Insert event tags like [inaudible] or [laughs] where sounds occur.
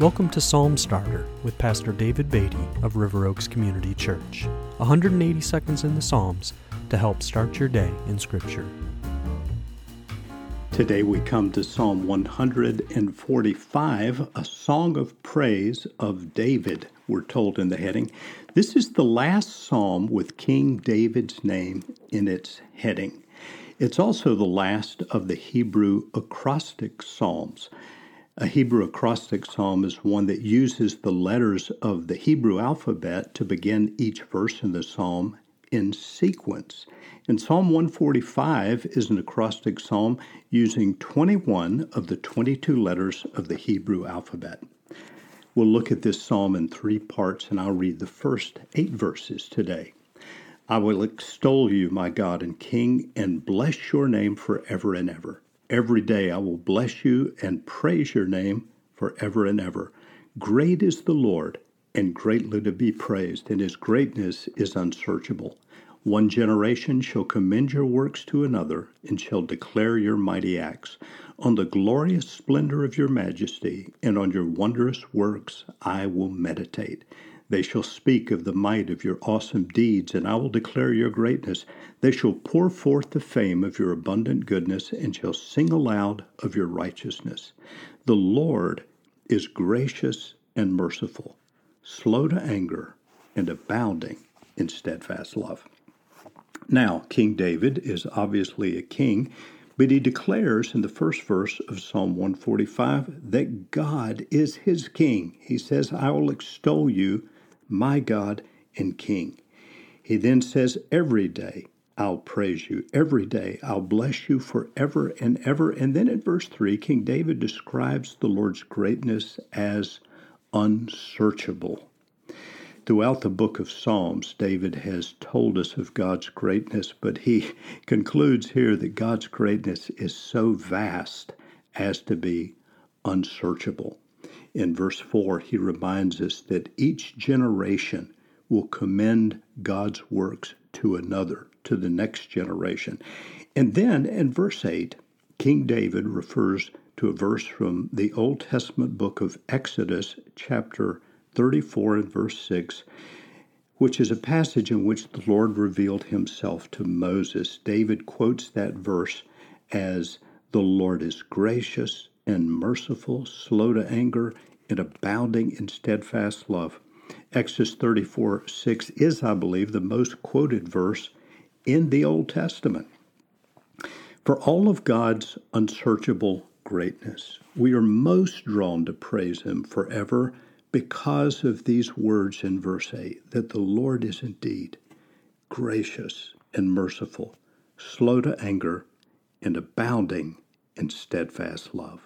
Welcome to Psalm Starter with Pastor David Beatty of River Oaks Community Church. 180 seconds in the Psalms to help start your day in Scripture. Today we come to Psalm 145, a song of praise of David, we're told in the heading. This is the last psalm with King David's name in its heading. It's also the last of the Hebrew acrostic psalms. A Hebrew acrostic psalm is one that uses the letters of the Hebrew alphabet to begin each verse in the psalm in sequence. And Psalm 145 is an acrostic psalm using 21 of the 22 letters of the Hebrew alphabet. We'll look at this psalm in three parts, and I'll read the first eight verses today. I will extol you, my God and King, and bless your name forever and ever. Every day I will bless you and praise your name forever and ever. Great is the Lord, and greatly to be praised, and his greatness is unsearchable. One generation shall commend your works to another, and shall declare your mighty acts. On the glorious splendor of your majesty, and on your wondrous works I will meditate. They shall speak of the might of your awesome deeds, and I will declare your greatness. They shall pour forth the fame of your abundant goodness, and shall sing aloud of your righteousness. The Lord is gracious and merciful, slow to anger, and abounding in steadfast love. Now, King David is obviously a king, but he declares in the first verse of Psalm 145 that God is his king. He says, I will extol you my God and King. He then says, Every day I'll praise you. Every day I'll bless you forever and ever. And then in verse 3, King David describes the Lord's greatness as unsearchable. Throughout the book of Psalms, David has told us of God's greatness, but he [laughs] concludes here that God's greatness is so vast as to be unsearchable. In verse 4, he reminds us that each generation will commend God's works to another, to the next generation. And then in verse 8, King David refers to a verse from the Old Testament book of Exodus, chapter 34 and verse 6, which is a passage in which the Lord revealed himself to Moses. David quotes that verse as the Lord is gracious and merciful, slow to anger, and abounding in steadfast love. Exodus 34 6 is, I believe, the most quoted verse in the Old Testament. For all of God's unsearchable greatness, we are most drawn to praise Him forever because of these words in verse 8 that the Lord is indeed gracious and merciful, slow to anger, and abounding in steadfast love.